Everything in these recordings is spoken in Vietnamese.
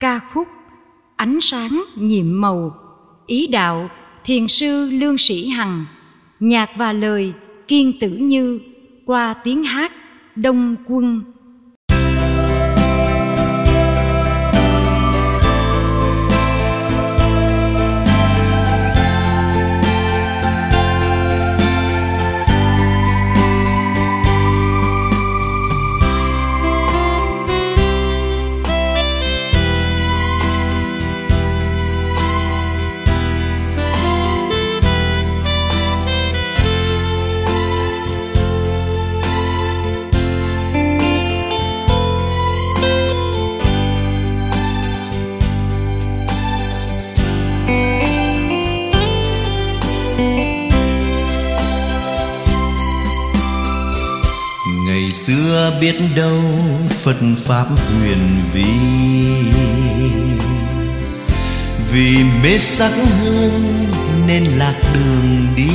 ca khúc ánh sáng nhiệm màu, ý đạo thiền sư lương sĩ hằng, nhạc và lời kiên tử như qua tiếng hát đông quân. Ngày xưa biết đâu Phật Pháp huyền vi. Vì mê sắc hương nên lạc đường đi.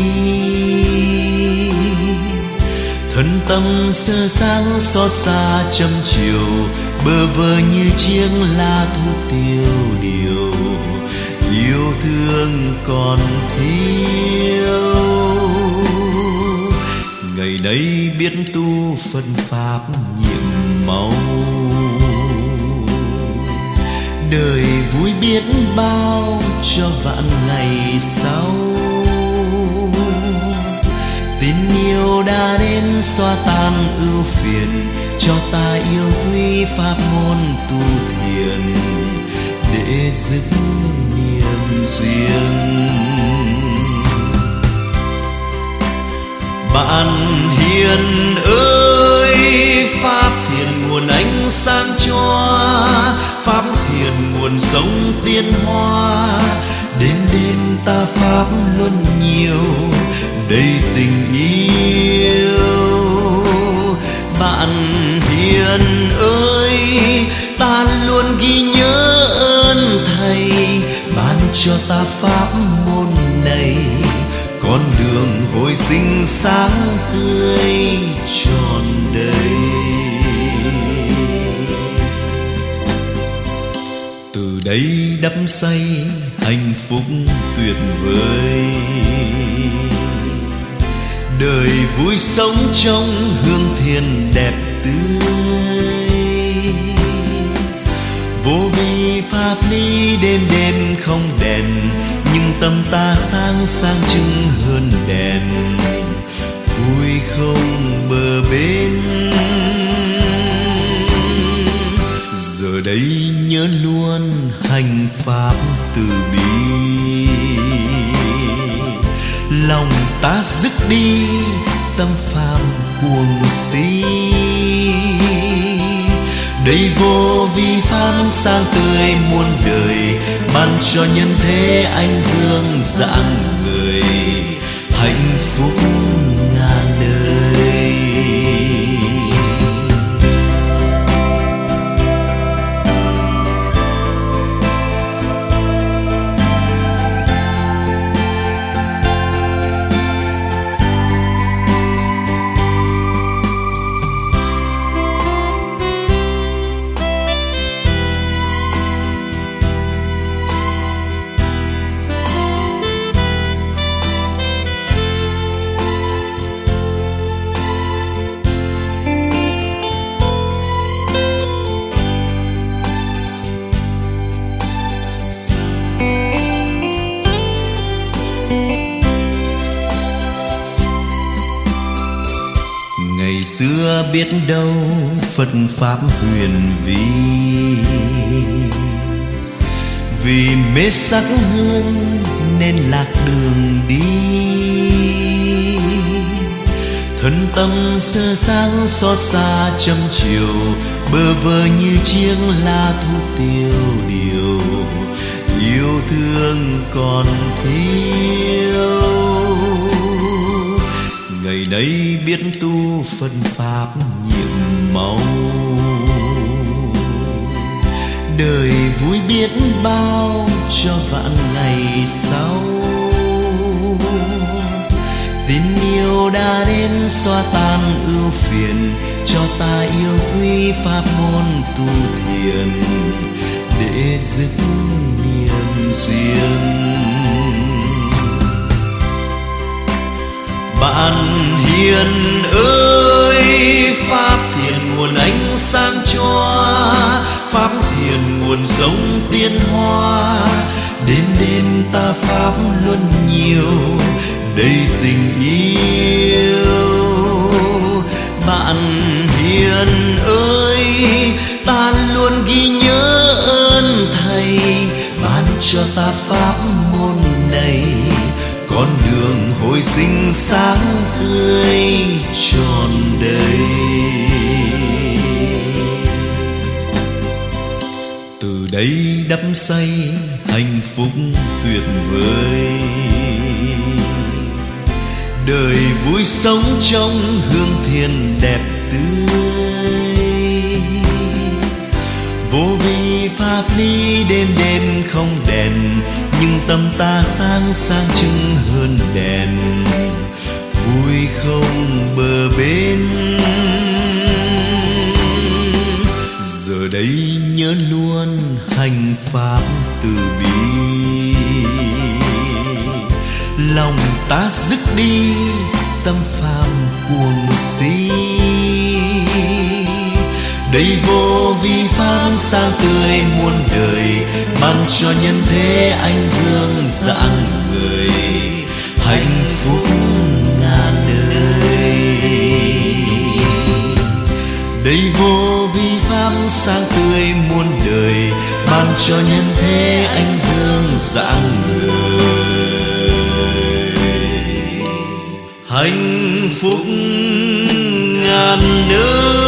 Thân tâm sơ sáng xót xa châm chiều, Bơ vơ như chiếc la thuốc tiêu điều. Yêu thương còn thiếu ngày đây biết tu phân pháp nhiệm màu. Đời vui biết bao cho vạn ngày sau. Tình yêu đã đến xoa tan ưu phiền, cho ta yêu quý pháp môn tu thiền, để giữ niềm riêng bạn hiền ơi, pháp thiền nguồn ánh sáng cho, pháp thiền nguồn sống tiên hoa. Đêm đêm ta pháp luôn nhiều, đầy tình yêu. Bạn hiền ơi, ta luôn ghi nhớ ơn thầy, ban cho ta pháp môn con đường hồi sinh sáng tươi tròn đầy từ đây đắp say hạnh phúc tuyệt vời. Đời vui sống trong hương thiên đẹp tươi. Vô vi pháp lý đêm đêm không đèn tâm ta sáng sang trưng hơn đèn, vui không bờ bên. Giờ đây nhớ luôn hành pháp từ bi. Lòng ta dứt đi tâm phàm cuồng si đây vô vi pháp sang tươi muôn đời, ban cho nhân thế anh dương dạng người. Hạnh phúc ngày xưa biết đâu phật pháp huyền vi. Vì mê sắc hương nên lạc đường đi. Thân tâm sơ sáng xót xa trăm chiều, bơ vơ như chiếc la thu tiêu điều. Yêu thương còn thiếu ngày nay biết tu phân pháp nhiệm màu đời vui biết bao cho vạn ngày sau. Tình yêu đã đến xóa tan ưu phiền, cho ta yêu quý pháp môn tu thiền, để dứt niềm riêng bạn hiền ơi, pháp thiền nguồn ánh sáng cho, pháp thiền nguồn sống tiên hoa. Đêm đêm ta pháp luân nhiều, đầy tình yêu. Bạn hiền ơi, ta luôn ghi nhớ ơn thầy, ban cho ta pháp đây đắm say hạnh phúc tuyệt vời. Đời vui sống trong hương thiền đẹp tươi. Vô vi pháp lý đêm đêm không đèn, nhưng tâm ta sáng sáng trưng hơn đèn. Vui không bờ bên pháp từ bi. Lòng ta dứt đi, tâm phàm cuồng si. Đây vô vi pháp sang tươi muôn đời, ban cho nhân thế anh dương dạng người. Hạnh phúc ngàn đời. Đây vô vi pháp sang tươi cho nhân thế anh dương dạng người. Hạnh phúc ngàn đời